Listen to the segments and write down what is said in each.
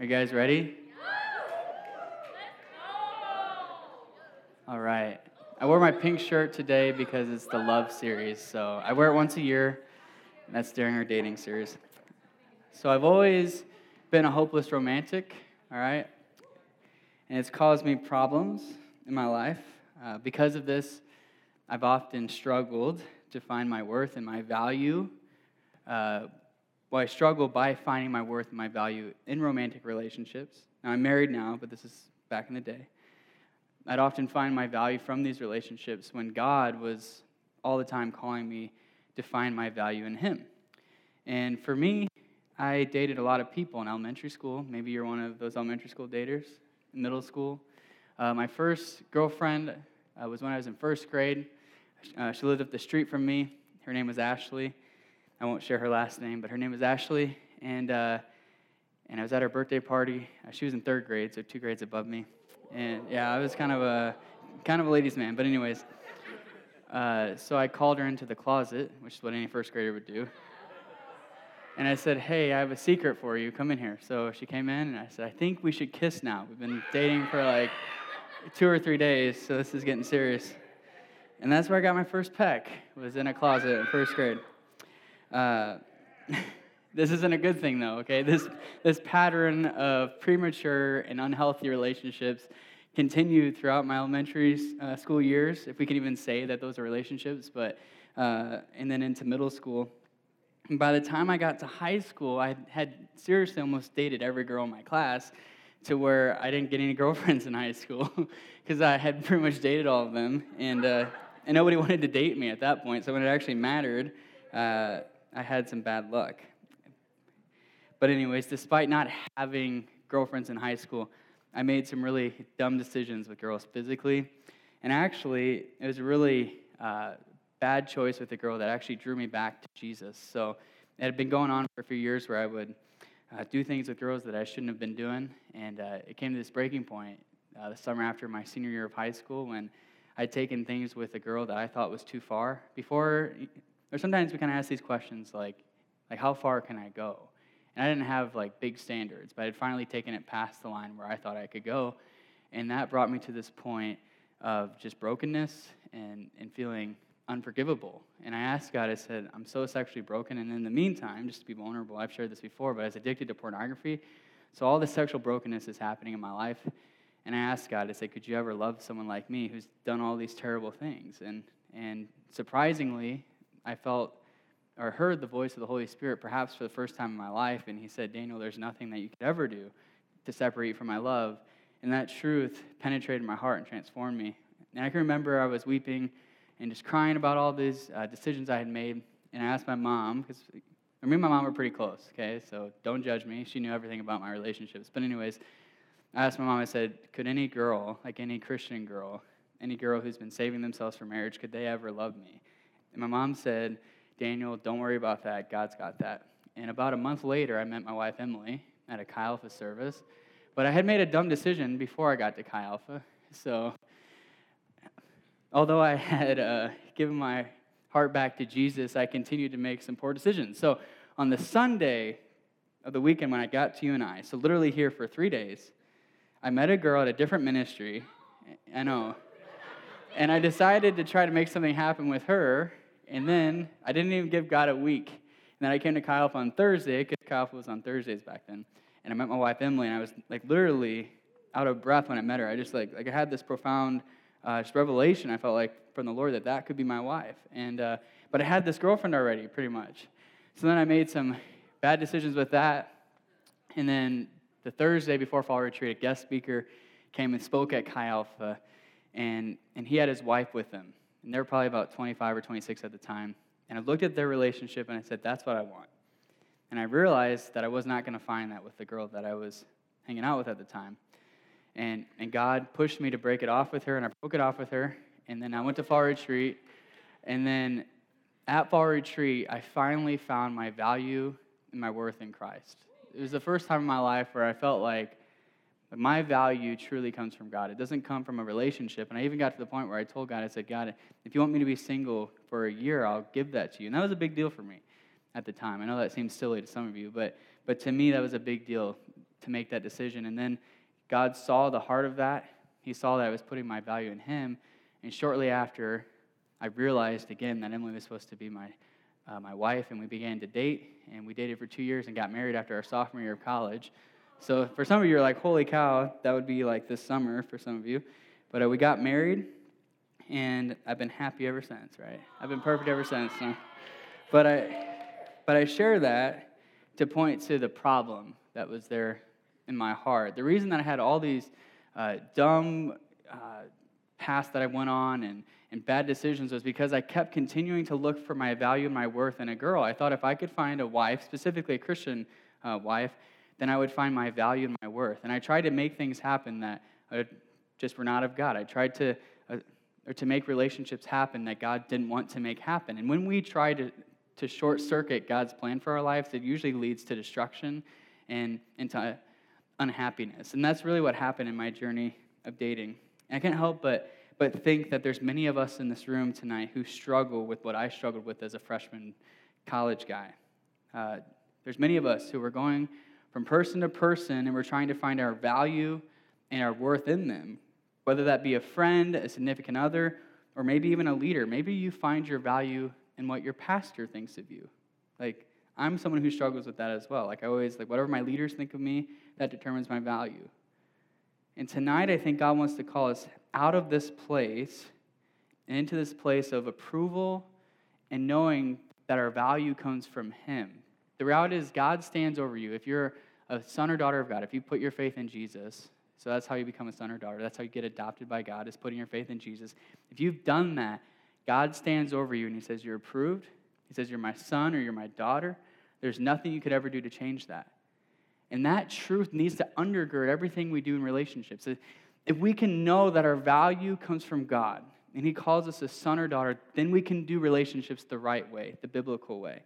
Are you guys ready? All right. I wore my pink shirt today because it's the love series. So I wear it once a year. And that's during our dating series. So I've always been a hopeless romantic, all right? And it's caused me problems in my life. Uh, because of this, I've often struggled to find my worth and my value. Uh, well, I struggle by finding my worth and my value in romantic relationships. Now, I'm married now, but this is back in the day. I'd often find my value from these relationships when God was all the time calling me to find my value in Him. And for me, I dated a lot of people in elementary school. Maybe you're one of those elementary school daters, in middle school. Uh, my first girlfriend uh, was when I was in first grade. Uh, she lived up the street from me. Her name was Ashley. I won't share her last name, but her name was Ashley. And, uh, and I was at her birthday party. Uh, she was in third grade, so two grades above me. And yeah, I was kind of a kind of a ladies' man. But anyways, uh, so I called her into the closet, which is what any first grader would do. And I said, Hey, I have a secret for you. Come in here. So she came in, and I said, I think we should kiss now. We've been dating for like two or three days, so this is getting serious. And that's where I got my first peck, was in a closet in first grade. Uh, this isn't a good thing, though, okay? This, this pattern of premature and unhealthy relationships continued throughout my elementary uh, school years, if we can even say that those are relationships, but, uh, and then into middle school. And by the time I got to high school, I had seriously almost dated every girl in my class to where I didn't get any girlfriends in high school because I had pretty much dated all of them, and, uh, and nobody wanted to date me at that point. So when it actually mattered, uh, I had some bad luck. But, anyways, despite not having girlfriends in high school, I made some really dumb decisions with girls physically. And actually, it was a really uh, bad choice with a girl that actually drew me back to Jesus. So it had been going on for a few years where I would uh, do things with girls that I shouldn't have been doing. And uh, it came to this breaking point uh, the summer after my senior year of high school when I'd taken things with a girl that I thought was too far. Before, or sometimes we kind of ask these questions like, like, how far can I go? And I didn't have like big standards, but I had finally taken it past the line where I thought I could go. And that brought me to this point of just brokenness and, and feeling unforgivable. And I asked God, I said, I'm so sexually broken. And in the meantime, just to be vulnerable, I've shared this before, but I was addicted to pornography. So all this sexual brokenness is happening in my life. And I asked God, I said, could you ever love someone like me who's done all these terrible things? And, and surprisingly, I felt or heard the voice of the Holy Spirit perhaps for the first time in my life. And he said, Daniel, there's nothing that you could ever do to separate you from my love. And that truth penetrated my heart and transformed me. And I can remember I was weeping and just crying about all these uh, decisions I had made. And I asked my mom, because me and my mom were pretty close, okay? So don't judge me. She knew everything about my relationships. But, anyways, I asked my mom, I said, could any girl, like any Christian girl, any girl who's been saving themselves for marriage, could they ever love me? And my mom said, Daniel, don't worry about that. God's got that. And about a month later, I met my wife, Emily, at a Chi Alpha service. But I had made a dumb decision before I got to Chi Alpha. So although I had uh, given my heart back to Jesus, I continued to make some poor decisions. So on the Sunday of the weekend when I got to UNI, so literally here for three days, I met a girl at a different ministry. I know. And I decided to try to make something happen with her. And then I didn't even give God a week. And then I came to Alpha on Thursday, because Alpha was on Thursdays back then. And I met my wife Emily, and I was like literally out of breath when I met her. I just like like I had this profound uh, just revelation. I felt like from the Lord that that could be my wife. And uh, but I had this girlfriend already, pretty much. So then I made some bad decisions with that. And then the Thursday before fall retreat, a guest speaker came and spoke at Chi Alpha, and and he had his wife with him, and they were probably about 25 or 26 at the time. And I looked at their relationship and I said, "That's what I want." And I realized that I was not going to find that with the girl that I was hanging out with at the time. And, and God pushed me to break it off with her, and I broke it off with her. And then I went to fall retreat. And then at fall retreat, I finally found my value and my worth in Christ. It was the first time in my life where I felt like my value truly comes from God. It doesn't come from a relationship. And I even got to the point where I told God, I said, God, if you want me to be single for a year, I'll give that to you. And that was a big deal for me at the time. I know that seems silly to some of you, but, but to me, that was a big deal to make that decision. And then God saw the heart of that. He saw that I was putting my value in Him. And shortly after, I realized again that Emily was supposed to be my, uh, my wife, and we began to date. And we dated for two years and got married after our sophomore year of college. So for some of you, you're like, holy cow, that would be like this summer for some of you. But uh, we got married, and I've been happy ever since, right? I've been perfect ever since. So. But, I, but I share that to point to the problem that was there in my heart. The reason that I had all these uh, dumb uh, paths that I went on and, and bad decisions was because I kept continuing to look for my value and my worth in a girl. I thought if I could find a wife, specifically a Christian uh, wife, then I would find my value and my worth. And I tried to make things happen that just were not of God. I tried to, uh, or to make relationships happen that God didn't want to make happen. And when we try to, to short circuit God's plan for our lives, it usually leads to destruction and into unhappiness. And that's really what happened in my journey of dating. And I can't help but, but think that there's many of us in this room tonight who struggle with what I struggled with as a freshman college guy. Uh, there's many of us who are going from person to person and we're trying to find our value and our worth in them whether that be a friend, a significant other, or maybe even a leader. Maybe you find your value in what your pastor thinks of you. Like, I'm someone who struggles with that as well. Like, I always, like, whatever my leaders think of me, that determines my value. And tonight, I think God wants to call us out of this place and into this place of approval and knowing that our value comes from Him. The reality is, God stands over you. If you're a son or daughter of God, if you put your faith in Jesus, so that's how you become a son or daughter. That's how you get adopted by God, is putting your faith in Jesus. If you've done that, God stands over you and He says, You're approved. He says, You're my son or you're my daughter. There's nothing you could ever do to change that. And that truth needs to undergird everything we do in relationships. If we can know that our value comes from God and He calls us a son or daughter, then we can do relationships the right way, the biblical way.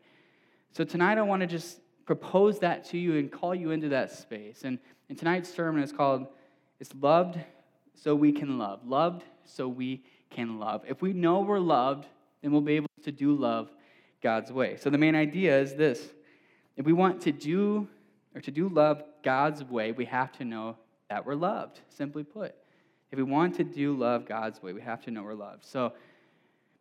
So tonight I want to just propose that to you and call you into that space. And, and tonight's sermon is called it's loved so we can love. Loved so we can love. If we know we're loved, then we'll be able to do love God's way. So the main idea is this. If we want to do or to do love God's way, we have to know that we're loved, simply put. If we want to do love God's way, we have to know we're loved. So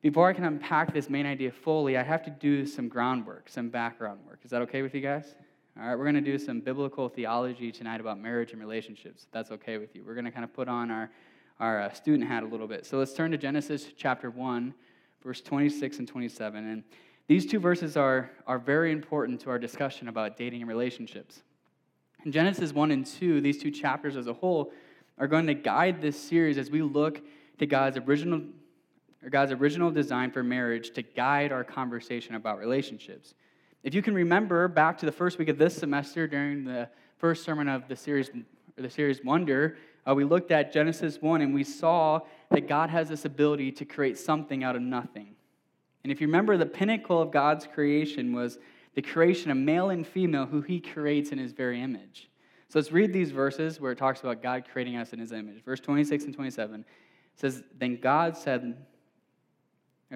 before I can unpack this main idea fully, I have to do some groundwork, some background work. Is that okay with you guys? All right, we're going to do some biblical theology tonight about marriage and relationships. That's okay with you. We're going to kind of put on our, our uh, student hat a little bit. So let's turn to Genesis chapter 1, verse 26 and 27. And these two verses are, are very important to our discussion about dating and relationships. In Genesis 1 and 2, these two chapters as a whole are going to guide this series as we look to God's original, or God's original design for marriage to guide our conversation about relationships. If you can remember back to the first week of this semester during the first sermon of the series, or the series Wonder, uh, we looked at Genesis 1 and we saw that God has this ability to create something out of nothing. And if you remember, the pinnacle of God's creation was the creation of male and female who he creates in his very image. So let's read these verses where it talks about God creating us in his image. Verse 26 and 27 says, Then God said,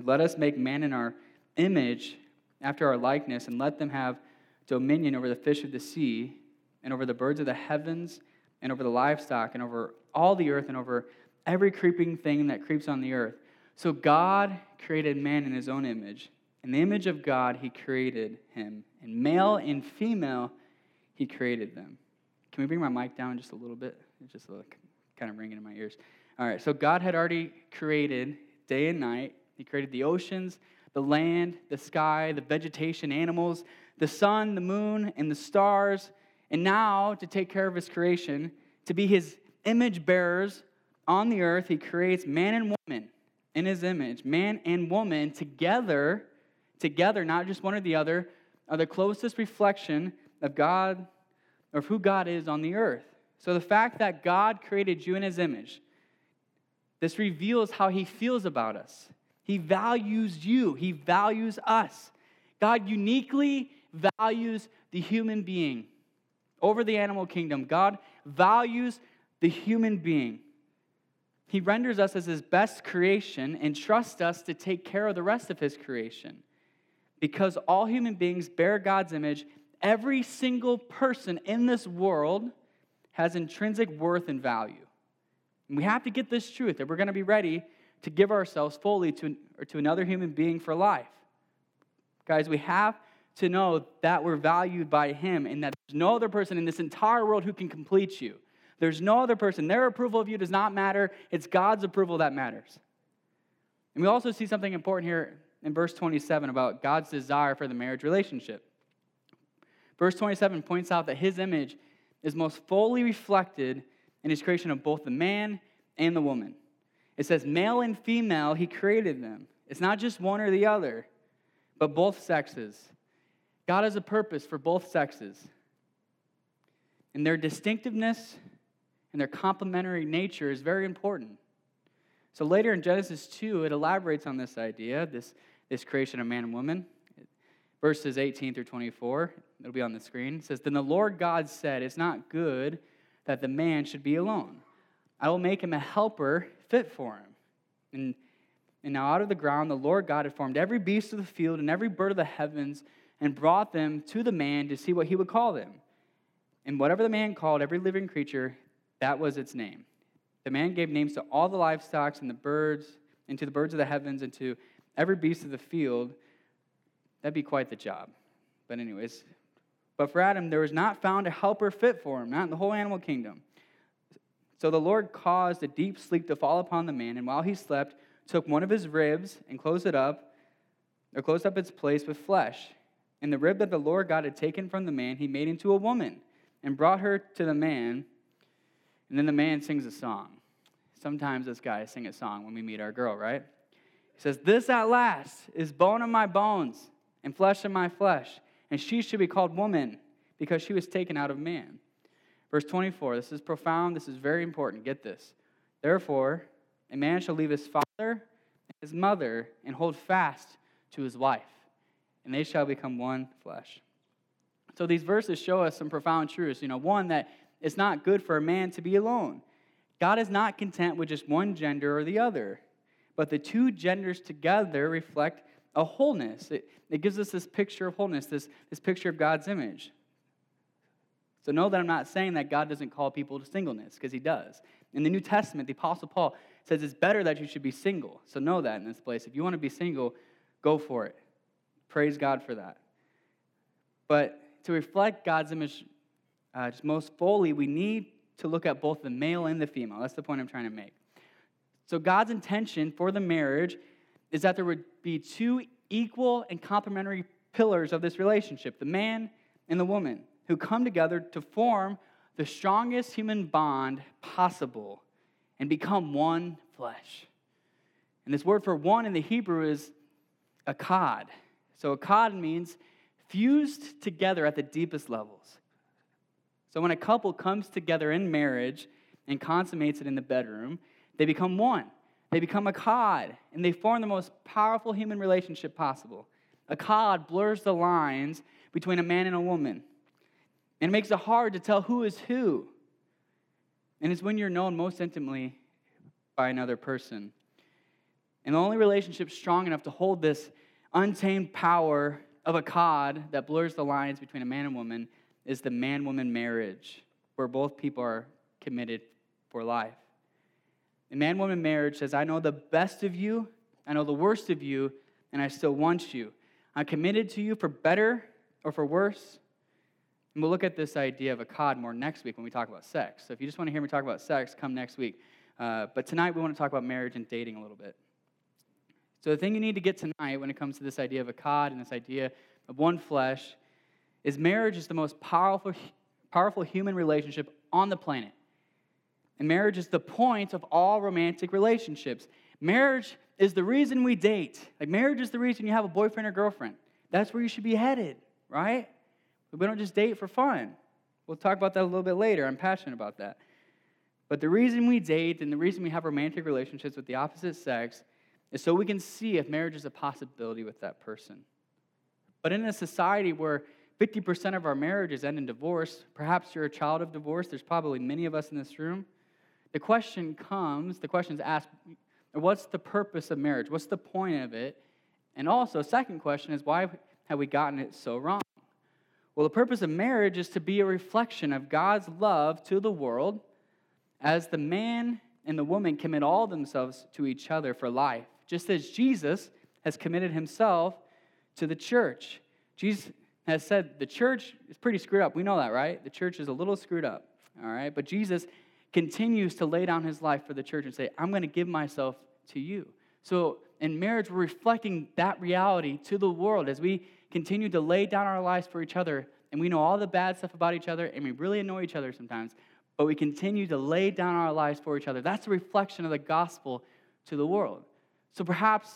Let us make man in our image after our likeness, and let them have dominion over the fish of the sea, and over the birds of the heavens, and over the livestock, and over all the earth, and over every creeping thing that creeps on the earth. So God created man in his own image. In the image of God, he created him. And male and female, he created them. Can we bring my mic down just a little bit? It's just like kind of ringing in my ears. All right, so God had already created day and night. He created the oceans, the land, the sky, the vegetation, animals, the sun, the moon, and the stars. And now, to take care of his creation, to be his image bearers on the earth, he creates man and woman in his image. Man and woman together, together, not just one or the other, are the closest reflection of God, of who God is on the earth. So the fact that God created you in his image, this reveals how he feels about us. He values you, He values us. God uniquely values the human being over the animal kingdom. God values the human being. He renders us as His best creation and trusts us to take care of the rest of His creation. Because all human beings bear God's image, every single person in this world has intrinsic worth and value. And we have to get this truth that we're going to be ready to give ourselves fully to, or to another human being for life. Guys, we have to know that we're valued by Him and that there's no other person in this entire world who can complete you. There's no other person. Their approval of you does not matter, it's God's approval that matters. And we also see something important here in verse 27 about God's desire for the marriage relationship. Verse 27 points out that His image is most fully reflected in His creation of both the man and the woman. It says, male and female, He created them. It's not just one or the other, but both sexes. God has a purpose for both sexes. And their distinctiveness and their complementary nature is very important. So later in Genesis 2, it elaborates on this idea, this, this creation of man and woman. Verses 18 through 24, it'll be on the screen. It says, Then the Lord God said, It's not good that the man should be alone. I will make him a helper fit for him. And, and now out of the ground, the Lord God had formed every beast of the field and every bird of the heavens and brought them to the man to see what he would call them. And whatever the man called every living creature, that was its name. The man gave names to all the livestock and the birds, and to the birds of the heavens, and to every beast of the field. That'd be quite the job. But, anyways, but for Adam, there was not found a helper fit for him, not in the whole animal kingdom. So the Lord caused a deep sleep to fall upon the man, and while he slept, took one of his ribs and closed it up, or closed up its place with flesh. And the rib that the Lord God had taken from the man, he made into a woman, and brought her to the man. And then the man sings a song. Sometimes us guys sing a song when we meet our girl, right? He says, This at last is bone of my bones and flesh of my flesh, and she should be called woman because she was taken out of man. Verse 24, this is profound, this is very important. Get this. Therefore, a man shall leave his father and his mother and hold fast to his wife, and they shall become one flesh. So these verses show us some profound truths. You know, one, that it's not good for a man to be alone. God is not content with just one gender or the other, but the two genders together reflect a wholeness. It, it gives us this picture of wholeness, this, this picture of God's image. So know that I'm not saying that God doesn't call people to singleness, because he does. In the New Testament, the Apostle Paul says it's better that you should be single. So know that in this place. If you want to be single, go for it. Praise God for that. But to reflect God's image uh, just most fully, we need to look at both the male and the female. That's the point I'm trying to make. So, God's intention for the marriage is that there would be two equal and complementary pillars of this relationship the man and the woman who come together to form the strongest human bond possible and become one flesh. And this word for one in the Hebrew is echad. So echad means fused together at the deepest levels. So when a couple comes together in marriage and consummates it in the bedroom, they become one. They become echad, and they form the most powerful human relationship possible. Echad blurs the lines between a man and a woman, and it makes it hard to tell who is who. And it's when you're known most intimately by another person. And the only relationship strong enough to hold this untamed power of echad that blurs the lines between a man and woman is the man woman marriage, where both people are committed for life. The man woman marriage says, I know the best of you, I know the worst of you, and I still want you. I'm committed to you for better or for worse. And we'll look at this idea of echad more next week when we talk about sex. So if you just want to hear me talk about sex, come next week. Uh, but tonight we want to talk about marriage and dating a little bit. So the thing you need to get tonight when it comes to this idea of echad and this idea of one flesh is marriage is the most powerful, powerful human relationship on the planet. And marriage is the point of all romantic relationships. Marriage is the reason we date. Like marriage is the reason you have a boyfriend or girlfriend. That's where you should be headed, right? We don't just date for fun. We'll talk about that a little bit later. I'm passionate about that. But the reason we date and the reason we have romantic relationships with the opposite sex is so we can see if marriage is a possibility with that person. But in a society where 50% of our marriages end in divorce, perhaps you're a child of divorce, there's probably many of us in this room. The question comes, the question is asked, what's the purpose of marriage? What's the point of it? And also, second question is, why have we gotten it so wrong? Well, the purpose of marriage is to be a reflection of God's love to the world as the man and the woman commit all themselves to each other for life, just as Jesus has committed himself to the church. Jesus has said the church is pretty screwed up. We know that, right? The church is a little screwed up, all right? But Jesus continues to lay down his life for the church and say, I'm going to give myself to you. So in marriage, we're reflecting that reality to the world as we continue to lay down our lives for each other. And we know all the bad stuff about each other, and we really annoy each other sometimes, but we continue to lay down our lives for each other. That's a reflection of the gospel to the world. So perhaps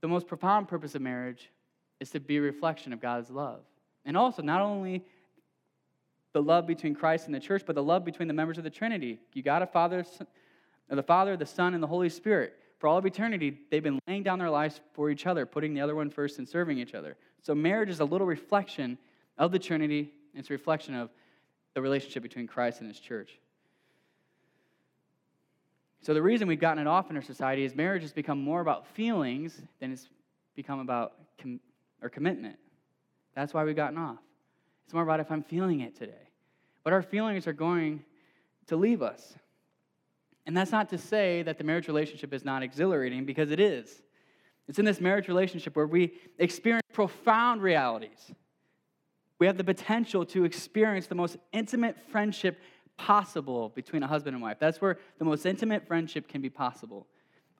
the most profound purpose of marriage is to be a reflection of God's love. And also, not only the love between Christ and the church, but the love between the members of the Trinity. You got a Father, the Father, the Son, and the Holy Spirit. For all of eternity, they've been laying down their lives for each other, putting the other one first and serving each other. So marriage is a little reflection of the Trinity. It's a reflection of the relationship between Christ and his church. So the reason we've gotten it off in our society is marriage has become more about feelings than it's become about com- or commitment. That's why we've gotten off. It's more about if I'm feeling it today. But our feelings are going to leave us. And that's not to say that the marriage relationship is not exhilarating, because it is. It's in this marriage relationship where we experience profound realities. We have the potential to experience the most intimate friendship possible between a husband and wife. That's where the most intimate friendship can be possible.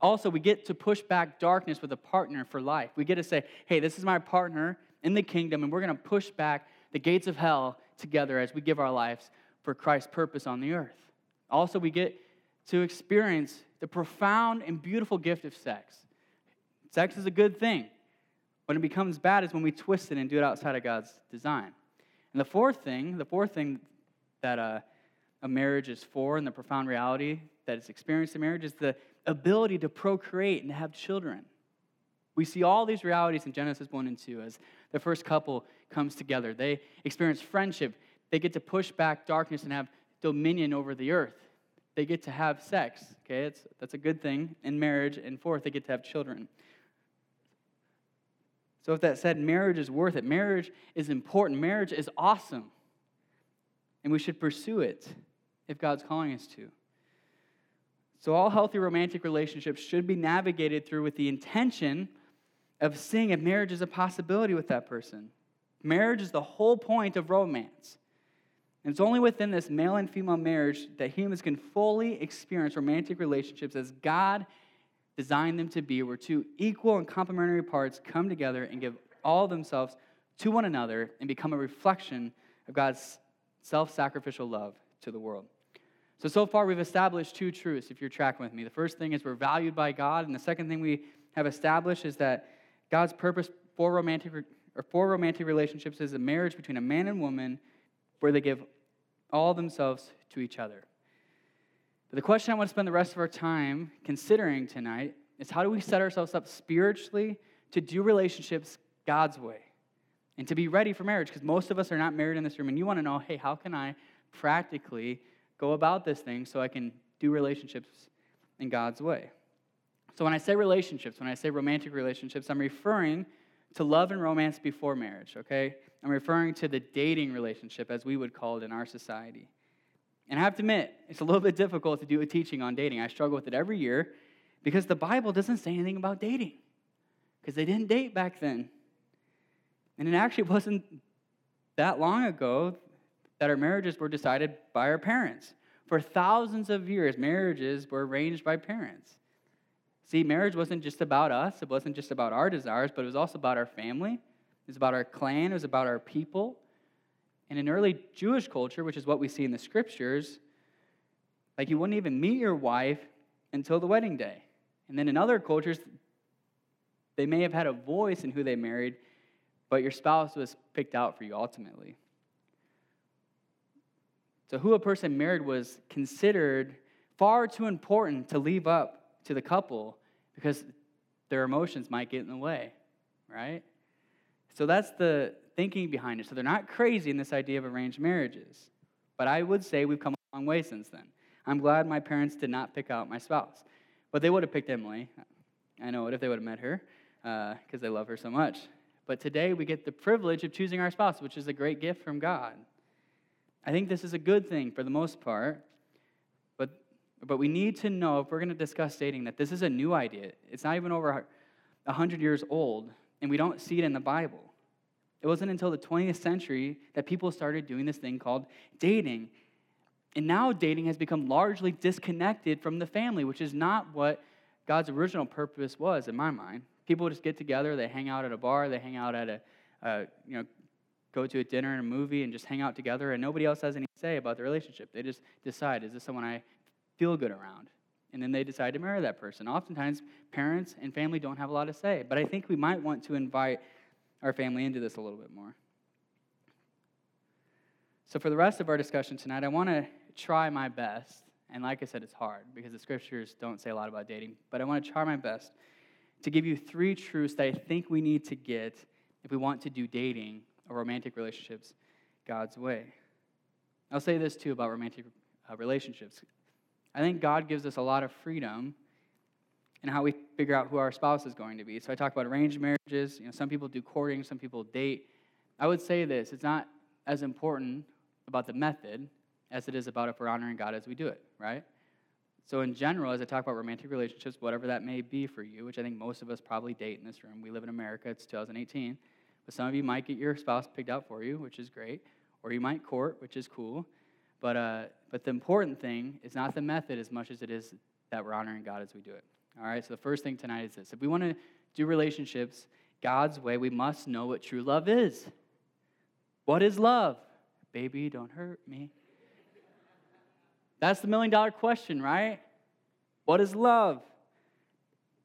Also, we get to push back darkness with a partner for life. We get to say, hey, this is my partner in the kingdom, and we're going to push back the gates of hell together as we give our lives for Christ's purpose on the earth. Also, we get to experience the profound and beautiful gift of sex. Sex is a good thing. When it becomes bad is when we twist it and do it outside of God's design. And the fourth thing, the fourth thing that uh, a marriage is for and the profound reality that is experienced in marriage is the ability to procreate and to have children. We see all these realities in Genesis 1 and 2 as the first couple comes together. They experience friendship. They get to push back darkness and have dominion over the earth. They get to have sex. Okay, it's, that's a good thing in marriage. And fourth, they get to have children. So, with that said, marriage is worth it, marriage is important, marriage is awesome, and we should pursue it if God's calling us to. So, all healthy romantic relationships should be navigated through with the intention of seeing if marriage is a possibility with that person. Marriage is the whole point of romance. And it's only within this male and female marriage that humans can fully experience romantic relationships as God designed them to be, where two equal and complementary parts come together and give all themselves to one another and become a reflection of God's self sacrificial love to the world. So, so far, we've established two truths if you're tracking with me. The first thing is we're valued by God, and the second thing we have established is that God's purpose for romantic, or for romantic relationships is a marriage between a man and woman where they give all themselves to each other. But the question I want to spend the rest of our time considering tonight is how do we set ourselves up spiritually to do relationships God's way and to be ready for marriage? Because most of us are not married in this room, and you want to know hey, how can I practically go about this thing so I can do relationships in God's way? So, when I say relationships, when I say romantic relationships, I'm referring to love and romance before marriage, okay? I'm referring to the dating relationship, as we would call it in our society. And I have to admit, it's a little bit difficult to do a teaching on dating. I struggle with it every year because the Bible doesn't say anything about dating, because they didn't date back then. And it actually wasn't that long ago that our marriages were decided by our parents. For thousands of years, marriages were arranged by parents. See, marriage wasn't just about us, it wasn't just about our desires, but it was also about our family, it was about our clan, it was about our people. And in early Jewish culture, which is what we see in the scriptures, like you wouldn't even meet your wife until the wedding day. And then in other cultures, they may have had a voice in who they married, but your spouse was picked out for you ultimately. So, who a person married was considered far too important to leave up to the couple because their emotions might get in the way, right? So that's the thinking behind it. So they're not crazy in this idea of arranged marriages. But I would say we've come a long way since then. I'm glad my parents did not pick out my spouse. But they would have picked Emily. I know it if they would have met her because uh, they love her so much. but today we get the privilege of choosing our spouse, which is a great gift from God. I think this is a good thing for the most part, but, we need to know if we're going to discuss dating that this is a new idea. It's not even over 100 years old, and we don't see it in the Bible. It wasn't until the 20th century that people started doing this thing called dating. And now dating has become largely disconnected from the family, which is not what God's original purpose was, in my mind. People just get together, they hang out at a bar, they hang out at a, uh, you know, go to a dinner and a movie and just hang out together, and nobody else has any say about the relationship. They just decide, is this someone I feel good around? And then they decide to marry that person. Oftentimes, parents and family don't have a lot to say, but I think we might want to invite our family into this a little bit more. So, for the rest of our discussion tonight, I want to try my best. And like I said, it's hard because the scriptures don't say a lot about dating, but I want to try my best to give you three truths that I think we need to get if we want to do dating or romantic relationships God's way. I'll say this too about romantic uh, relationships. I think God gives us a lot of freedom in how we figure out who our spouse is going to be. So I talk about arranged marriages. You know, some people do courting, some people date. I would say this: it's not as important about the method as it is about if we're honoring God as we do it, right? So, in general, as I talk about romantic relationships, whatever that may be for you, which I think most of us probably date in this room, we live in America, it's 2018, but some of you might get your spouse picked out for you, which is great, or you might court, which is cool. But, uh, but the important thing is not the method as much as it is that we're honoring God as we do it. All right, so the first thing tonight is this if we want to do relationships God's way, we must know what true love is. What is love? Baby, don't hurt me. That's the million dollar question, right? What is love?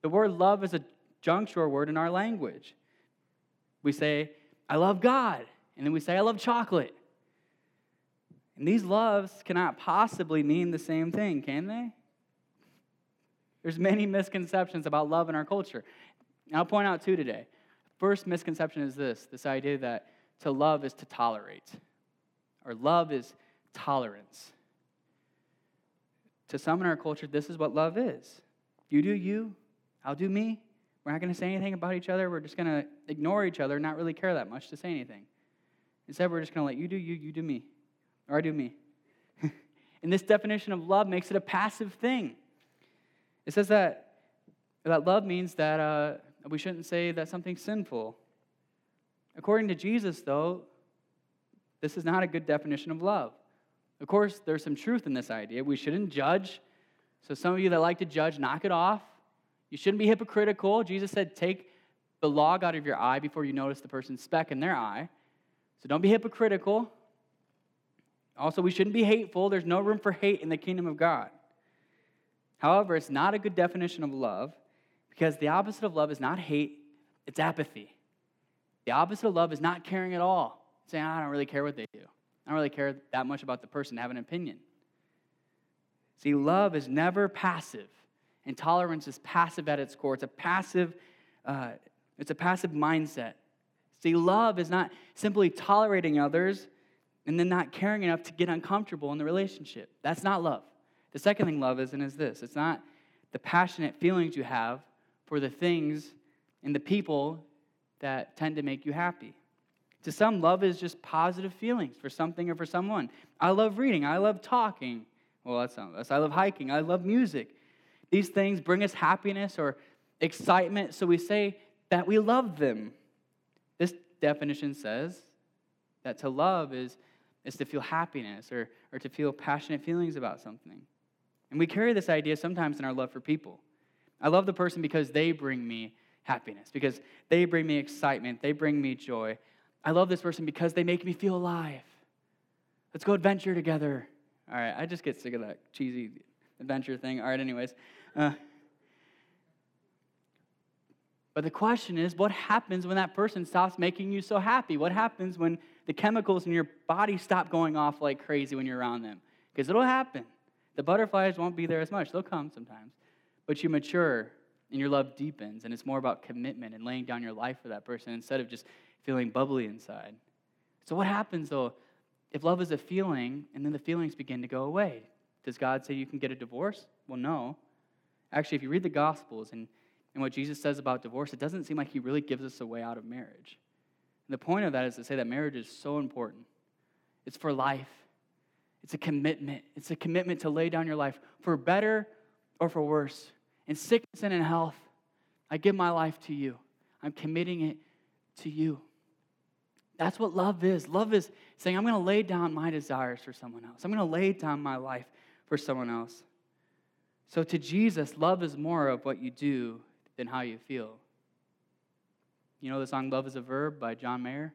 The word love is a juncture word in our language. We say, I love God, and then we say, I love chocolate. And these loves cannot possibly mean the same thing, can they? There's many misconceptions about love in our culture. And I'll point out two today. First misconception is this this idea that to love is to tolerate, or love is tolerance. To some in our culture, this is what love is. You do you, I'll do me. We're not going to say anything about each other. We're just going to ignore each other, not really care that much to say anything. Instead, we're just going to let you do you, you do me, or I do me. and this definition of love makes it a passive thing. It says that, that love means that uh, we shouldn't say that something's sinful. According to Jesus, though, this is not a good definition of love. Of course, there's some truth in this idea. We shouldn't judge. So, some of you that like to judge, knock it off. You shouldn't be hypocritical. Jesus said, take the log out of your eye before you notice the person's speck in their eye. So, don't be hypocritical. Also, we shouldn't be hateful. There's no room for hate in the kingdom of God. However, it's not a good definition of love because the opposite of love is not hate, it's apathy. The opposite of love is not caring at all, saying, I don't really care what they do. I don't really care that much about the person have an opinion. See, love is never passive, and tolerance is passive at its core. It's a passive, uh, it's a passive mindset. See, love is not simply tolerating others and then not caring enough to get uncomfortable in the relationship. That's not love. The second thing love is, and is this it's not the passionate feelings you have for the things and the people that tend to make you happy. To some, love is just positive feelings for something or for someone. I love reading. I love talking. Well, that's not us. I love hiking. I love music. These things bring us happiness or excitement, so we say that we love them. This definition says that to love is, is to feel happiness or, or to feel passionate feelings about something. And we carry this idea sometimes in our love for people. I love the person because they bring me happiness, because they bring me excitement, they bring me joy. I love this person because they make me feel alive. Let's go adventure together. All right, I just get sick of that cheesy adventure thing. All right, anyways. Uh, but the question is, what happens when that person stops making you so happy? What happens when the chemicals in your body stop going off like crazy when you're around them? Because it'll happen. The butterflies won't be there as much. They'll come sometimes. But you mature and your love deepens, and it's more about commitment and laying down your life for that person instead of just feeling bubbly inside. So, what happens though if love is a feeling and then the feelings begin to go away? Does God say you can get a divorce? Well, no. Actually, if you read the Gospels and, and what Jesus says about divorce, it doesn't seem like he really gives us a way out of marriage. And the point of that is to say that marriage is so important. It's for life. It's a commitment. It's a commitment to lay down your life for better or for worse. In sickness and in health, I give my life to you. I'm committing it to you. That's what love is. Love is saying, I'm going to lay down my desires for someone else. I'm going to lay down my life for someone else. So to Jesus, love is more of what you do than how you feel. You know the song Love is a Verb by John Mayer?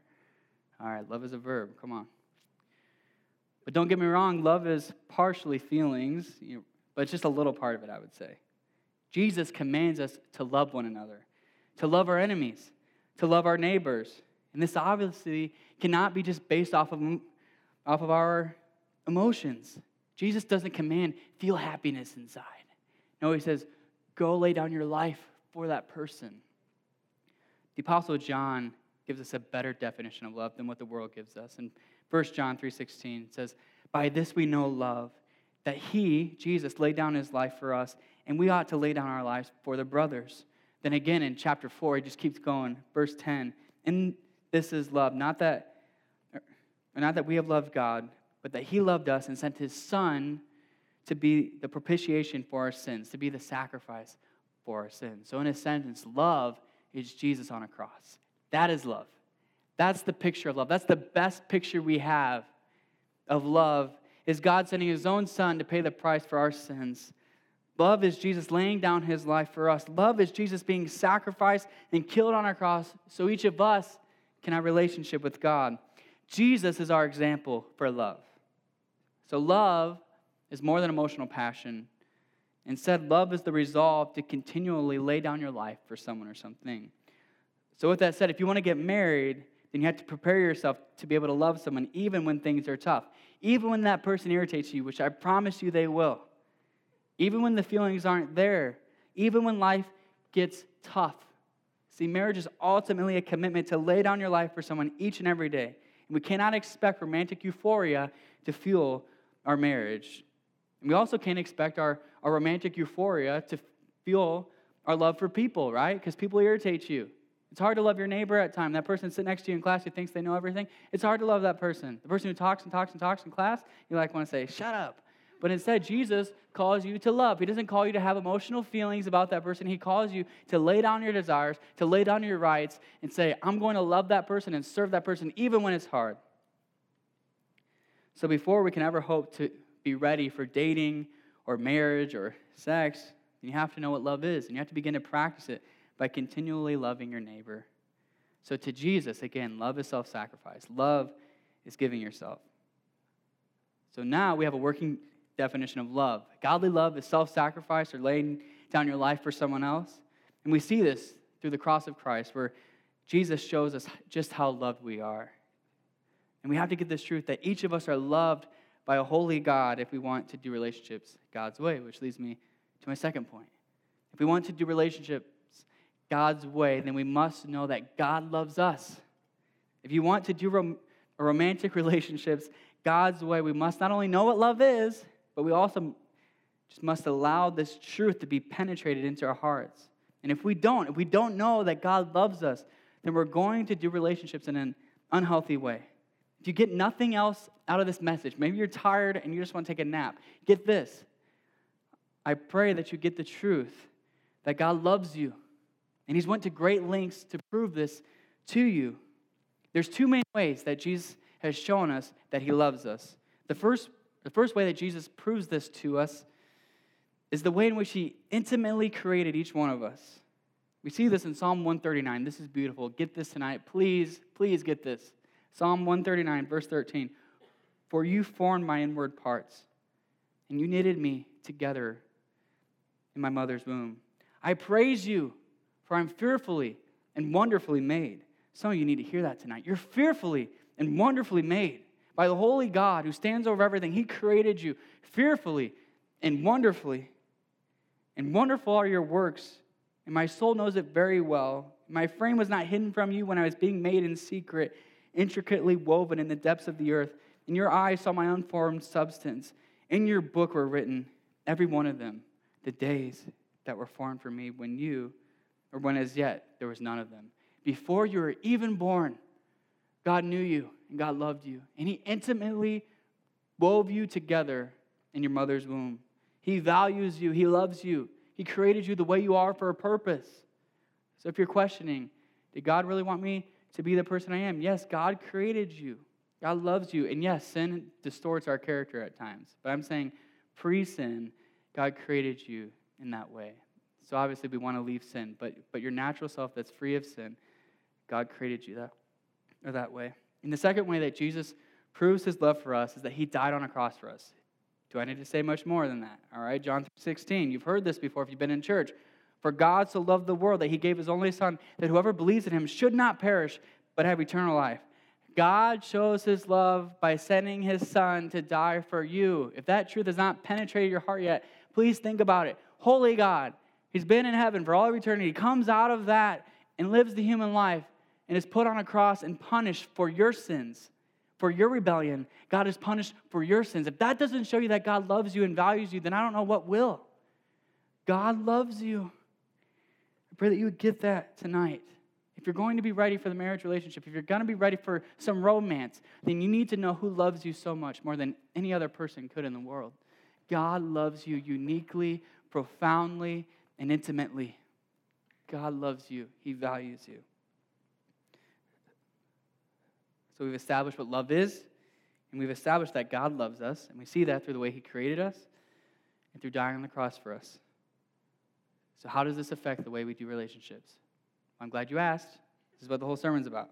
All right, love is a verb. Come on. But don't get me wrong, love is partially feelings, but it's just a little part of it, I would say. Jesus commands us to love one another, to love our enemies, to love our neighbors. And this obviously cannot be just based off of, off of our emotions. Jesus doesn't command, feel happiness inside. No, he says, go lay down your life for that person. The Apostle John gives us a better definition of love than what the world gives us. In 1 John 3:16 says, "By this we know love, that he, Jesus, laid down his life for us, and we ought to lay down our lives for the brothers." Then again in chapter 4, he just keeps going. Verse 10, "And this is love, not that er, not that we have loved God, but that he loved us and sent his son to be the propitiation for our sins, to be the sacrifice for our sins." So in a sentence, love is Jesus on a cross. That is love. That's the picture of love. That's the best picture we have of love is God sending his own son to pay the price for our sins. Love is Jesus laying down his life for us. Love is Jesus being sacrificed and killed on our cross so each of us can have relationship with God. Jesus is our example for love. So love is more than emotional passion. Instead, love is the resolve to continually lay down your life for someone or something. So, with that said, if you want to get married, then you have to prepare yourself to be able to love someone even when things are tough. Even when that person irritates you, which I promise you they will. Even when the feelings aren't there. Even when life gets tough. See, marriage is ultimately a commitment to lay down your life for someone each and every day. And we cannot expect romantic euphoria to fuel our marriage. And we also can't expect our, our romantic euphoria to fuel our love for people, right? Because people irritate you. It's hard to love your neighbor at time. That person sitting next to you in class who thinks they know everything. It's hard to love that person. The person who talks and talks and talks in class, you like want to say, shut up. But instead, Jesus calls you to love. He doesn't call you to have emotional feelings about that person. He calls you to lay down your desires, to lay down your rights, and say, I'm going to love that person and serve that person even when it's hard. So before we can ever hope to be ready for dating or marriage or sex, you have to know what love is, and you have to begin to practice it by continually loving your neighbor. So, to Jesus, again, love is self sacrifice, love is giving yourself. So now we have a working definition of love. Godly love is self sacrifice or laying down your life for someone else. And we see this through the cross of Christ, where Jesus shows us just how loved we are. And we have to get this truth that each of us are loved by a holy God if we want to do relationships God's way, which leads me to my second point. If we want to do relationships God's way, then we must know that God loves us. If you want to do rom- romantic relationships God's way, we must not only know what love is, but we also just must allow this truth to be penetrated into our hearts. And if we don't, if we don't know that God loves us, then we're going to do relationships in an unhealthy way. If you get nothing else out of this message, maybe you're tired and you just want to take a nap, get this. I pray that you get the truth that God loves you and he's went to great lengths to prove this to you. There's two main ways that Jesus has shown us that he loves us. The first, the first way that Jesus proves this to us is the way in which he intimately created each one of us. We see this in Psalm 139. This is beautiful. Get this tonight. Please, please get this. Psalm 139, verse 13. For you formed my inward parts, and you knitted me together in my mother's womb. I praise you for I'm fearfully and wonderfully made. Some of you need to hear that tonight. You're fearfully and wonderfully made by the holy God who stands over everything. He created you fearfully and wonderfully. And wonderful are your works, and my soul knows it very well. My frame was not hidden from you when I was being made in secret, intricately woven in the depths of the earth. And your eyes saw my unformed substance. In your book were written, every one of them, the days that were formed for me when you or when as yet there was none of them. Before you were even born, God knew you and God loved you, and He intimately wove you together in your mother's womb. He values you, He loves you, He created you the way you are for a purpose. So if you're questioning, did God really want me to be the person I am? Yes, God created you. God loves you. And yes, sin distorts our character at times. But I'm saying pre sin, God created you in that way. So obviously, we want to leave sin. But, but your natural self that's free of sin, God created you that, or that way. And the second way that Jesus proves his love for us is that he died on a cross for us. Do I need to say much more than that? All right, John 16. You've heard this before if you've been in church. For God so loved the world that he gave his only Son, that whoever believes in him should not perish, but have eternal life. God shows his love by sending his Son to die for you. If that truth has not penetrated your heart yet, please think about it. Holy God, he's been in heaven for all of eternity. He comes out of that and lives the human life and is put on a cross and punished for your sins, for your rebellion. God is punished for your sins. If that doesn't show you that God loves you and values you, then I don't know what will. God loves you pray that you would get that tonight. If you're going to be ready for the marriage relationship, if you're going to be ready for some romance, then you need to know who loves you so much more than any other person could in the world. God loves you uniquely, profoundly, and intimately. God loves you, He values you. So we've established what love is, and we've established that God loves us, and we see that through the way He created us and through dying on the cross for us. So, how does this affect the way we do relationships? I'm glad you asked. This is what the whole sermon's about.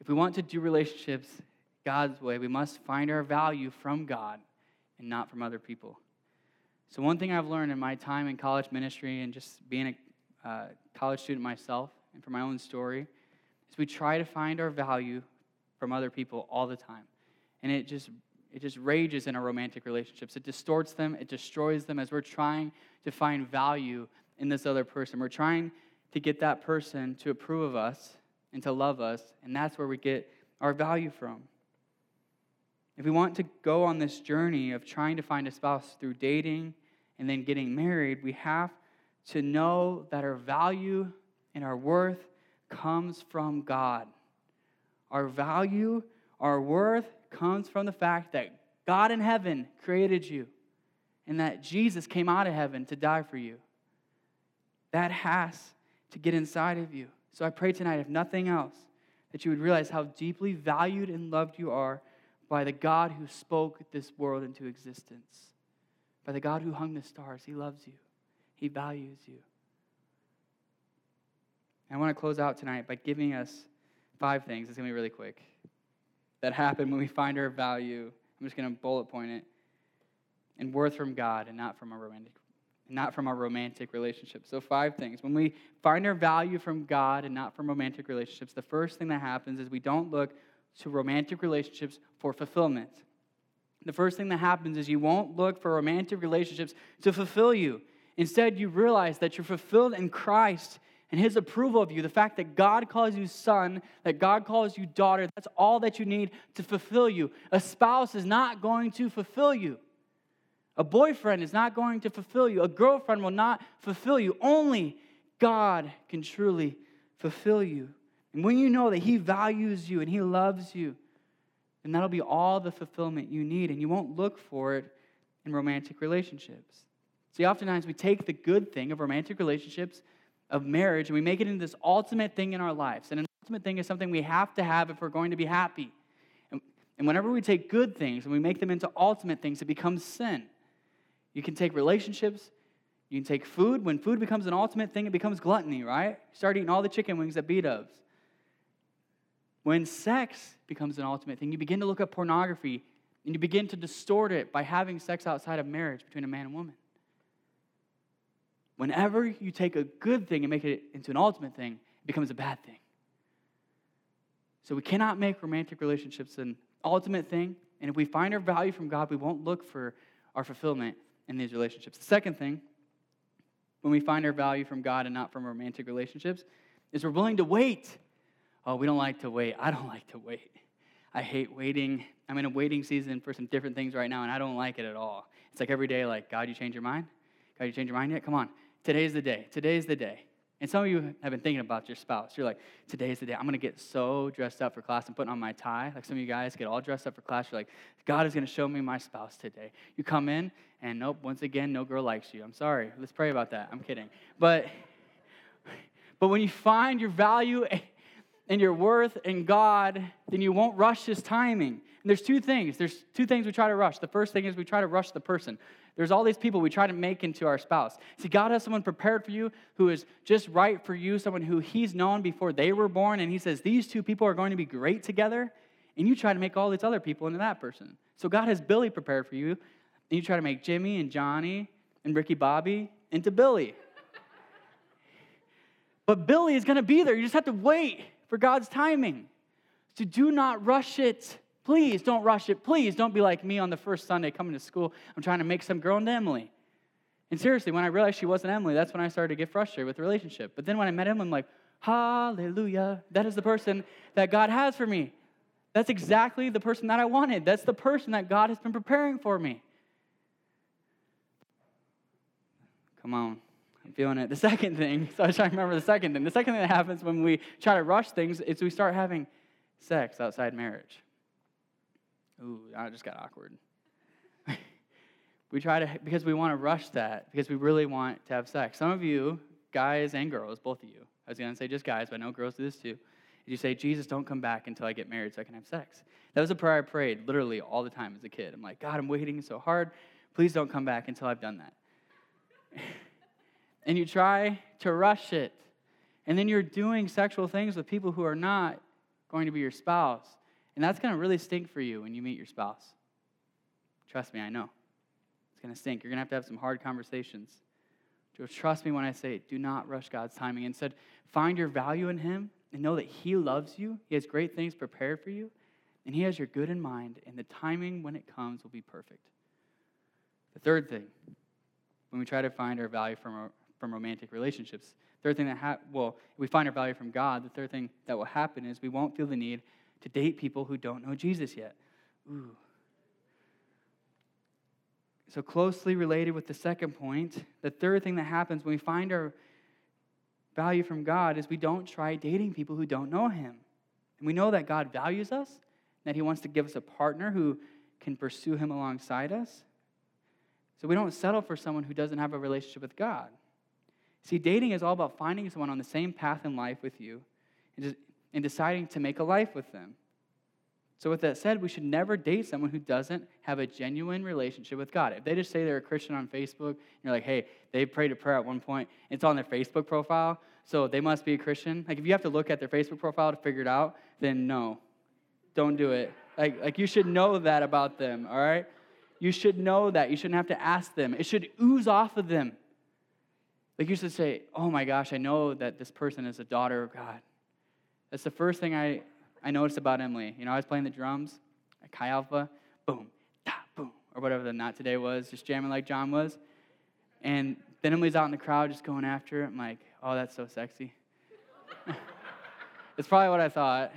If we want to do relationships God's way, we must find our value from God and not from other people. So, one thing I've learned in my time in college ministry and just being a uh, college student myself and from my own story is we try to find our value from other people all the time. And it just it just rages in our romantic relationships. It distorts them, it destroys them as we're trying to find value in this other person. We're trying to get that person to approve of us and to love us, and that's where we get our value from. If we want to go on this journey of trying to find a spouse through dating and then getting married, we have to know that our value and our worth comes from God. Our value, our worth comes from the fact that God in heaven created you and that Jesus came out of heaven to die for you. That has to get inside of you. So I pray tonight, if nothing else, that you would realize how deeply valued and loved you are by the God who spoke this world into existence, by the God who hung the stars. He loves you, He values you. And I want to close out tonight by giving us five things. It's going to be really quick that happen when we find our value. I'm just going to bullet point it. And worth from God and not from our romantic not from our romantic relationships. So five things. When we find our value from God and not from romantic relationships, the first thing that happens is we don't look to romantic relationships for fulfillment. The first thing that happens is you won't look for romantic relationships to fulfill you. Instead, you realize that you're fulfilled in Christ and his approval of you, the fact that God calls you son, that God calls you daughter, that's all that you need to fulfill you. A spouse is not going to fulfill you. A boyfriend is not going to fulfill you. A girlfriend will not fulfill you. Only God can truly fulfill you. And when you know that He values you and He loves you, then that'll be all the fulfillment you need, and you won't look for it in romantic relationships. See, oftentimes we take the good thing of romantic relationships of marriage and we make it into this ultimate thing in our lives. And an ultimate thing is something we have to have if we're going to be happy. And, and whenever we take good things and we make them into ultimate things, it becomes sin. You can take relationships, you can take food. When food becomes an ultimate thing, it becomes gluttony, right? You start eating all the chicken wings at B Dubs. When sex becomes an ultimate thing, you begin to look at pornography and you begin to distort it by having sex outside of marriage between a man and woman. Whenever you take a good thing and make it into an ultimate thing, it becomes a bad thing. So we cannot make romantic relationships an ultimate thing. And if we find our value from God, we won't look for our fulfillment in these relationships. The second thing, when we find our value from God and not from romantic relationships, is we're willing to wait. Oh, we don't like to wait. I don't like to wait. I hate waiting. I'm in a waiting season for some different things right now, and I don't like it at all. It's like every day, like, God, you change your mind? God, you change your mind yet? Come on. Today's the day. Today's the day. And some of you have been thinking about your spouse. You're like, today is the day. I'm going to get so dressed up for class and putting on my tie. Like some of you guys get all dressed up for class. You're like, God is going to show me my spouse today. You come in, and nope, once again, no girl likes you. I'm sorry. Let's pray about that. I'm kidding. But, but when you find your value and your worth in God, then you won't rush his timing. And there's two things. There's two things we try to rush. The first thing is we try to rush the person. There's all these people we try to make into our spouse. See, God has someone prepared for you who is just right for you, someone who He's known before they were born, and He says, These two people are going to be great together, and you try to make all these other people into that person. So God has Billy prepared for you, and you try to make Jimmy and Johnny and Ricky Bobby into Billy. but Billy is going to be there. You just have to wait for God's timing. So do not rush it. Please don't rush it. Please don't be like me on the first Sunday coming to school. I'm trying to make some girl into Emily. And seriously, when I realized she wasn't Emily, that's when I started to get frustrated with the relationship. But then when I met Emily, I'm like, hallelujah. That is the person that God has for me. That's exactly the person that I wanted. That's the person that God has been preparing for me. Come on. I'm feeling it. The second thing, so I was trying to remember the second thing. The second thing that happens when we try to rush things is we start having sex outside marriage. Ooh, I just got awkward. we try to, because we want to rush that, because we really want to have sex. Some of you, guys and girls, both of you, I was going to say just guys, but I know girls do this too. You say, Jesus, don't come back until I get married so I can have sex. That was a prayer I prayed literally all the time as a kid. I'm like, God, I'm waiting so hard. Please don't come back until I've done that. and you try to rush it. And then you're doing sexual things with people who are not going to be your spouse. And that's going to really stink for you when you meet your spouse. Trust me, I know. It's going to stink. You're going to have to have some hard conversations. Trust me when I say, do not rush God's timing. Instead, find your value in Him and know that He loves you. He has great things prepared for you, and He has your good in mind, and the timing when it comes will be perfect. The third thing, when we try to find our value from, from romantic relationships, third thing that ha- well, if we find our value from God, the third thing that will happen is we won't feel the need to date people who don't know Jesus yet. Ooh. So, closely related with the second point, the third thing that happens when we find our value from God is we don't try dating people who don't know Him. And we know that God values us, that He wants to give us a partner who can pursue Him alongside us. So, we don't settle for someone who doesn't have a relationship with God. See, dating is all about finding someone on the same path in life with you and just and deciding to make a life with them. So, with that said, we should never date someone who doesn't have a genuine relationship with God. If they just say they're a Christian on Facebook, and you're like, hey, they prayed a prayer at one point, it's on their Facebook profile, so they must be a Christian. Like, if you have to look at their Facebook profile to figure it out, then no, don't do it. Like, like you should know that about them, all right? You should know that. You shouldn't have to ask them. It should ooze off of them. Like, you should say, oh my gosh, I know that this person is a daughter of God. That's the first thing I, I noticed about Emily. You know, I was playing the drums at Chi Alpha, boom, da, boom, or whatever the not today was, just jamming like John was. And then Emily's out in the crowd just going after it. I'm like, oh, that's so sexy. it's probably what I thought,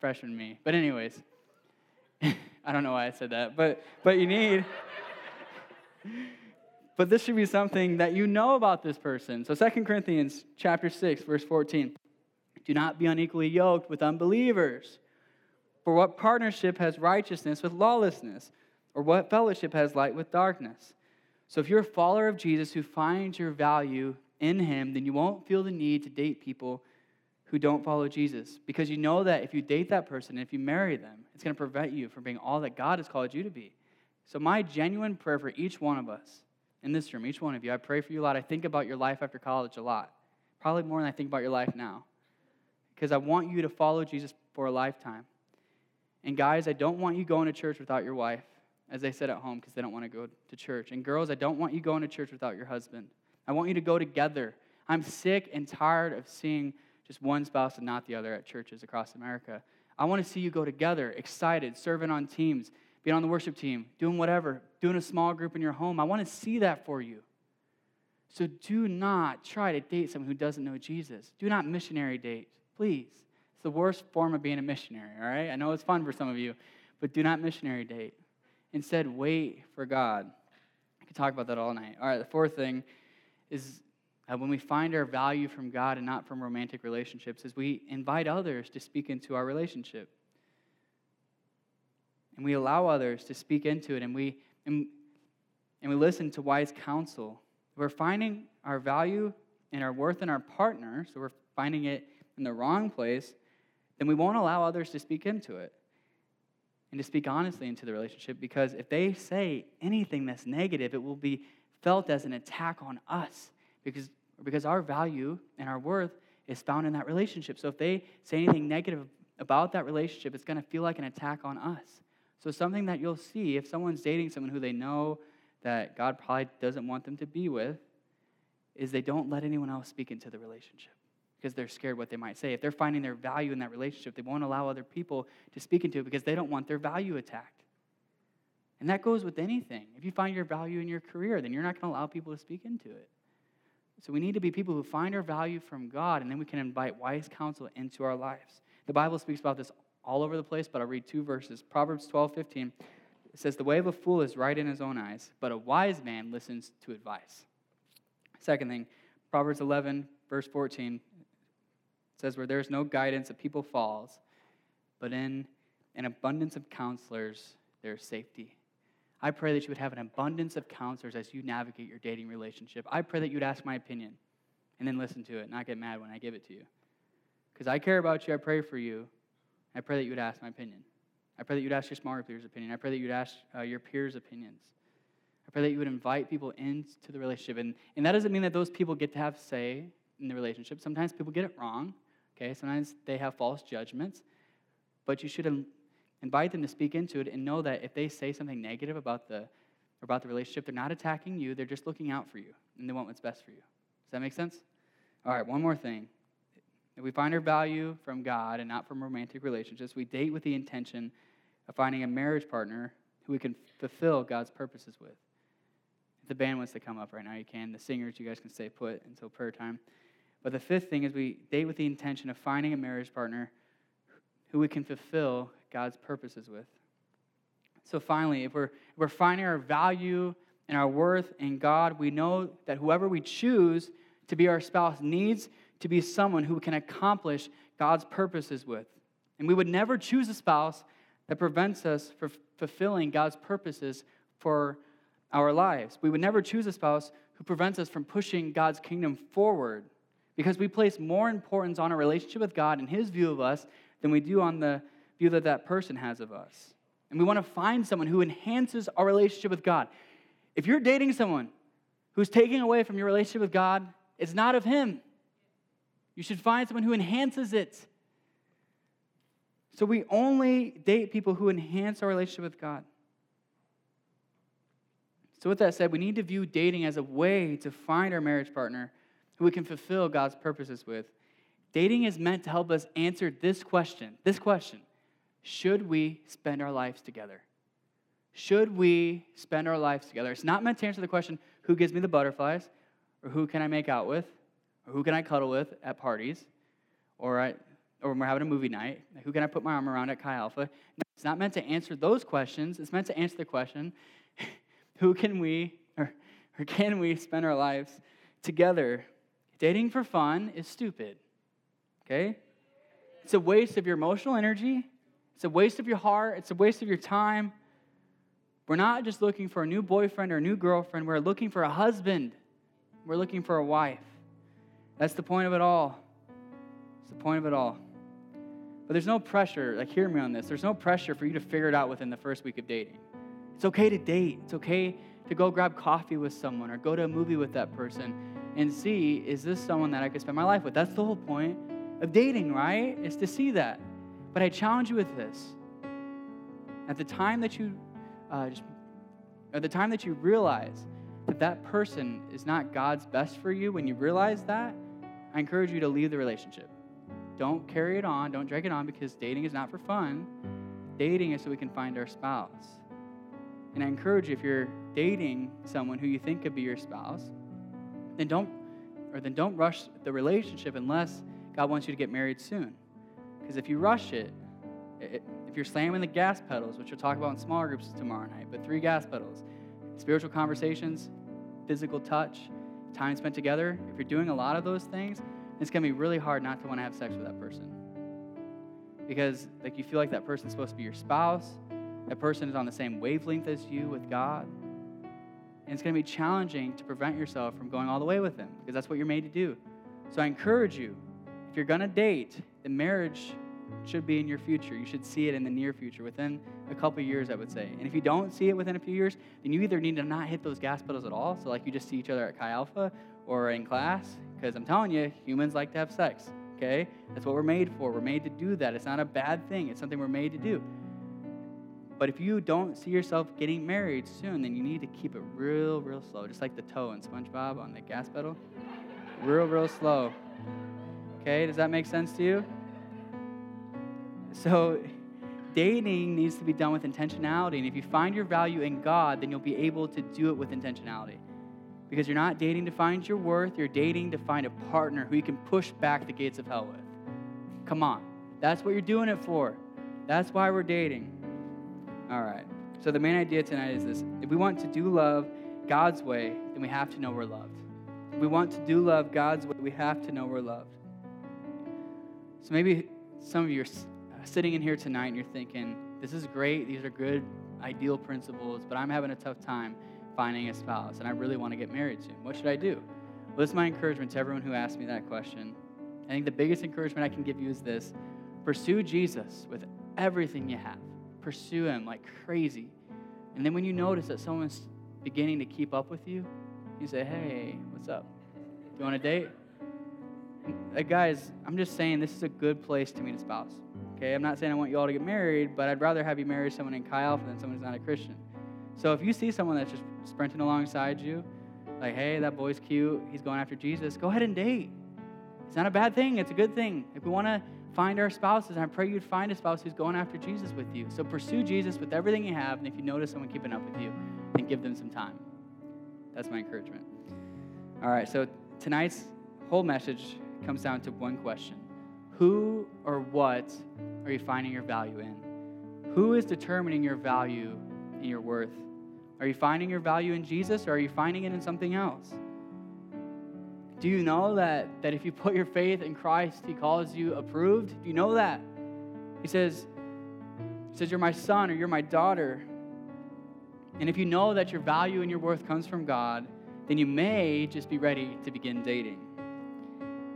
freshman me. But anyways, I don't know why I said that, but but you need. but this should be something that you know about this person. So 2 Corinthians chapter 6, verse 14. Do not be unequally yoked with unbelievers. For what partnership has righteousness with lawlessness? Or what fellowship has light with darkness? So if you're a follower of Jesus who finds your value in him, then you won't feel the need to date people who don't follow Jesus. Because you know that if you date that person, and if you marry them, it's going to prevent you from being all that God has called you to be. So, my genuine prayer for each one of us in this room, each one of you, I pray for you a lot. I think about your life after college a lot, probably more than I think about your life now because I want you to follow Jesus for a lifetime. And guys, I don't want you going to church without your wife, as they said at home, because they don't want to go to church. And girls, I don't want you going to church without your husband. I want you to go together. I'm sick and tired of seeing just one spouse and not the other at churches across America. I want to see you go together, excited, serving on teams, being on the worship team, doing whatever, doing a small group in your home. I want to see that for you. So do not try to date someone who doesn't know Jesus. Do not missionary date. Please. It's the worst form of being a missionary, all right? I know it's fun for some of you, but do not missionary date. Instead, wait for God. I could talk about that all night. All right, the fourth thing is uh, when we find our value from God and not from romantic relationships, is we invite others to speak into our relationship. And we allow others to speak into it, and we, and, and we listen to wise counsel. We're finding our value and our worth in our partner, so we're finding it in the wrong place, then we won't allow others to speak into it and to speak honestly into the relationship because if they say anything that's negative, it will be felt as an attack on us because, because our value and our worth is found in that relationship. So if they say anything negative about that relationship, it's going to feel like an attack on us. So, something that you'll see if someone's dating someone who they know that God probably doesn't want them to be with is they don't let anyone else speak into the relationship because they're scared what they might say. If they're finding their value in that relationship, they won't allow other people to speak into it because they don't want their value attacked. And that goes with anything. If you find your value in your career, then you're not going to allow people to speak into it. So we need to be people who find our value from God, and then we can invite wise counsel into our lives. The Bible speaks about this all over the place, but I'll read two verses. Proverbs 12, 15. It says, The way of a fool is right in his own eyes, but a wise man listens to advice. Second thing, Proverbs 11, verse 14 says, Where there's no guidance, a people falls, but in an abundance of counselors, there's safety. I pray that you would have an abundance of counselors as you navigate your dating relationship. I pray that you'd ask my opinion and then listen to it, not get mad when I give it to you. Because I care about you, I pray for you. I pray that you would ask my opinion. I pray that you'd ask your smaller peers' opinion. I pray that you'd ask uh, your peers' opinions. I pray that you would invite people into the relationship. And, and that doesn't mean that those people get to have say in the relationship. Sometimes people get it wrong. Okay, sometimes they have false judgments. But you should invite them to speak into it and know that if they say something negative about the, about the relationship, they're not attacking you, they're just looking out for you, and they want what's best for you. Does that make sense? All right, one more thing. If we find our value from God and not from romantic relationships, we date with the intention of finding a marriage partner who we can fulfill God's purposes with. If the band wants to come up right now, you can. The singers, you guys can stay put until prayer time. But the fifth thing is we date with the intention of finding a marriage partner who we can fulfill God's purposes with. So finally, if we're, if we're finding our value and our worth in God, we know that whoever we choose to be our spouse needs to be someone who can accomplish God's purposes with. And we would never choose a spouse that prevents us from fulfilling God's purposes for our lives. We would never choose a spouse who prevents us from pushing God's kingdom forward because we place more importance on a relationship with God and His view of us than we do on the view that that person has of us. And we want to find someone who enhances our relationship with God. If you're dating someone who's taking away from your relationship with God, it's not of Him. You should find someone who enhances it. So we only date people who enhance our relationship with God. So, with that said, we need to view dating as a way to find our marriage partner who we can fulfill God's purposes with. Dating is meant to help us answer this question this question Should we spend our lives together? Should we spend our lives together? It's not meant to answer the question, Who gives me the butterflies? Or who can I make out with? Or who can I cuddle with at parties? Or, at, or when we're having a movie night? Who can I put my arm around at Chi Alpha? No, it's not meant to answer those questions. It's meant to answer the question who can we, or, or can we spend our lives together? Dating for fun is stupid, okay? It's a waste of your emotional energy, it's a waste of your heart, it's a waste of your time. We're not just looking for a new boyfriend or a new girlfriend, we're looking for a husband, we're looking for a wife. That's the point of it all. It's the point of it all. But there's no pressure, like, hear me on this. There's no pressure for you to figure it out within the first week of dating. It's okay to date. It's okay to go grab coffee with someone or go to a movie with that person and see is this someone that I could spend my life with? That's the whole point of dating, right? Is to see that. But I challenge you with this. At the time that you, uh, just, at the time that you realize that that person is not God's best for you, when you realize that, I encourage you to leave the relationship. Don't carry it on, don't drag it on because dating is not for fun. Dating is so we can find our spouse. And I encourage you, if you're dating someone who you think could be your spouse, then don't or then don't rush the relationship unless God wants you to get married soon. Because if you rush it, it, if you're slamming the gas pedals, which we'll talk about in smaller groups tomorrow night, but three gas pedals, spiritual conversations, physical touch, time spent together, if you're doing a lot of those things, it's going to be really hard not to want to have sex with that person. Because like you feel like that person's supposed to be your spouse, that person is on the same wavelength as you with God. And it's going to be challenging to prevent yourself from going all the way with them because that's what you're made to do. So I encourage you, if you're going to date, the marriage should be in your future. You should see it in the near future, within a couple years, I would say. And if you don't see it within a few years, then you either need to not hit those gas pedals at all, so like you just see each other at Chi Alpha or in class, because I'm telling you, humans like to have sex, okay? That's what we're made for. We're made to do that. It's not a bad thing, it's something we're made to do. But if you don't see yourself getting married soon, then you need to keep it real, real slow, just like the toe in SpongeBob on the gas pedal. Real, real slow. Okay, does that make sense to you? So, dating needs to be done with intentionality. And if you find your value in God, then you'll be able to do it with intentionality. Because you're not dating to find your worth, you're dating to find a partner who you can push back the gates of hell with. Come on. That's what you're doing it for. That's why we're dating. All right. So the main idea tonight is this if we want to do love God's way, then we have to know we're loved. If we want to do love God's way, we have to know we're loved. So maybe some of you are uh, sitting in here tonight and you're thinking, this is great, these are good, ideal principles, but I'm having a tough time finding a spouse and I really want to get married soon. What should I do? Well, this is my encouragement to everyone who asked me that question. I think the biggest encouragement I can give you is this pursue Jesus with everything you have pursue him like crazy. And then when you notice that someone's beginning to keep up with you, you say, hey, what's up? Do you want a date? Uh, guys, I'm just saying this is a good place to meet a spouse. Okay, I'm not saying I want you all to get married, but I'd rather have you marry someone in Chi Alpha than someone who's not a Christian. So if you see someone that's just sprinting alongside you, like, hey, that boy's cute, he's going after Jesus, go ahead and date. It's not a bad thing, it's a good thing. If we want to find our spouses. And I pray you'd find a spouse who's going after Jesus with you. So pursue Jesus with everything you have. And if you notice someone keeping up with you, then give them some time. That's my encouragement. All right, so tonight's whole message comes down to one question Who or what are you finding your value in? Who is determining your value and your worth? Are you finding your value in Jesus or are you finding it in something else? Do you know that, that if you put your faith in Christ, He calls you approved? Do you know that? He says, he says, You're my son or you're my daughter. And if you know that your value and your worth comes from God, then you may just be ready to begin dating.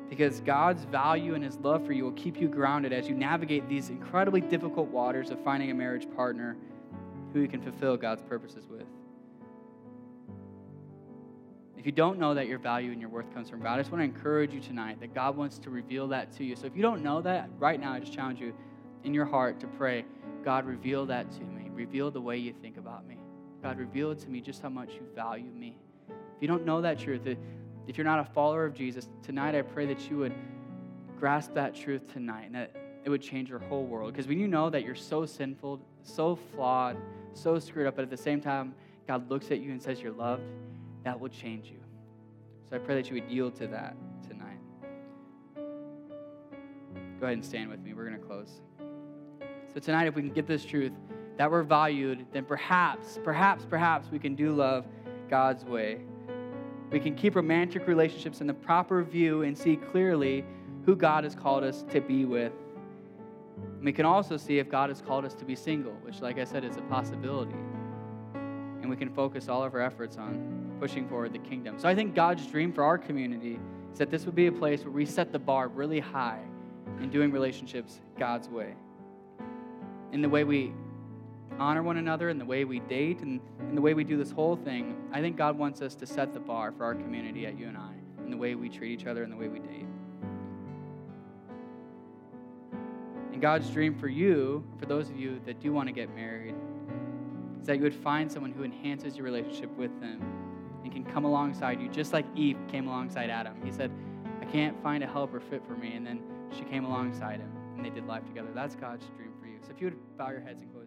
Because God's value and His love for you will keep you grounded as you navigate these incredibly difficult waters of finding a marriage partner who you can fulfill God's purposes with. If you don't know that your value and your worth comes from God, I just want to encourage you tonight that God wants to reveal that to you. So if you don't know that, right now I just challenge you in your heart to pray, God, reveal that to me. Reveal the way you think about me. God, reveal it to me just how much you value me. If you don't know that truth, if you're not a follower of Jesus, tonight I pray that you would grasp that truth tonight and that it would change your whole world. Because when you know that you're so sinful, so flawed, so screwed up, but at the same time, God looks at you and says you're loved, that will change you. So I pray that you would yield to that tonight. Go ahead and stand with me. We're going to close. So tonight, if we can get this truth that we're valued, then perhaps, perhaps, perhaps we can do love God's way. We can keep romantic relationships in the proper view and see clearly who God has called us to be with. And we can also see if God has called us to be single, which, like I said, is a possibility. And we can focus all of our efforts on pushing forward the kingdom. So I think God's dream for our community is that this would be a place where we set the bar really high in doing relationships God's way. In the way we honor one another, in the way we date, and in the way we do this whole thing, I think God wants us to set the bar for our community at UNI, in the way we treat each other, and the way we date. And God's dream for you, for those of you that do want to get married, is that you would find someone who enhances your relationship with them and can come alongside you, just like Eve came alongside Adam. He said, I can't find a helper fit for me. And then she came alongside him, and they did life together. That's God's dream for you. So if you would bow your heads and close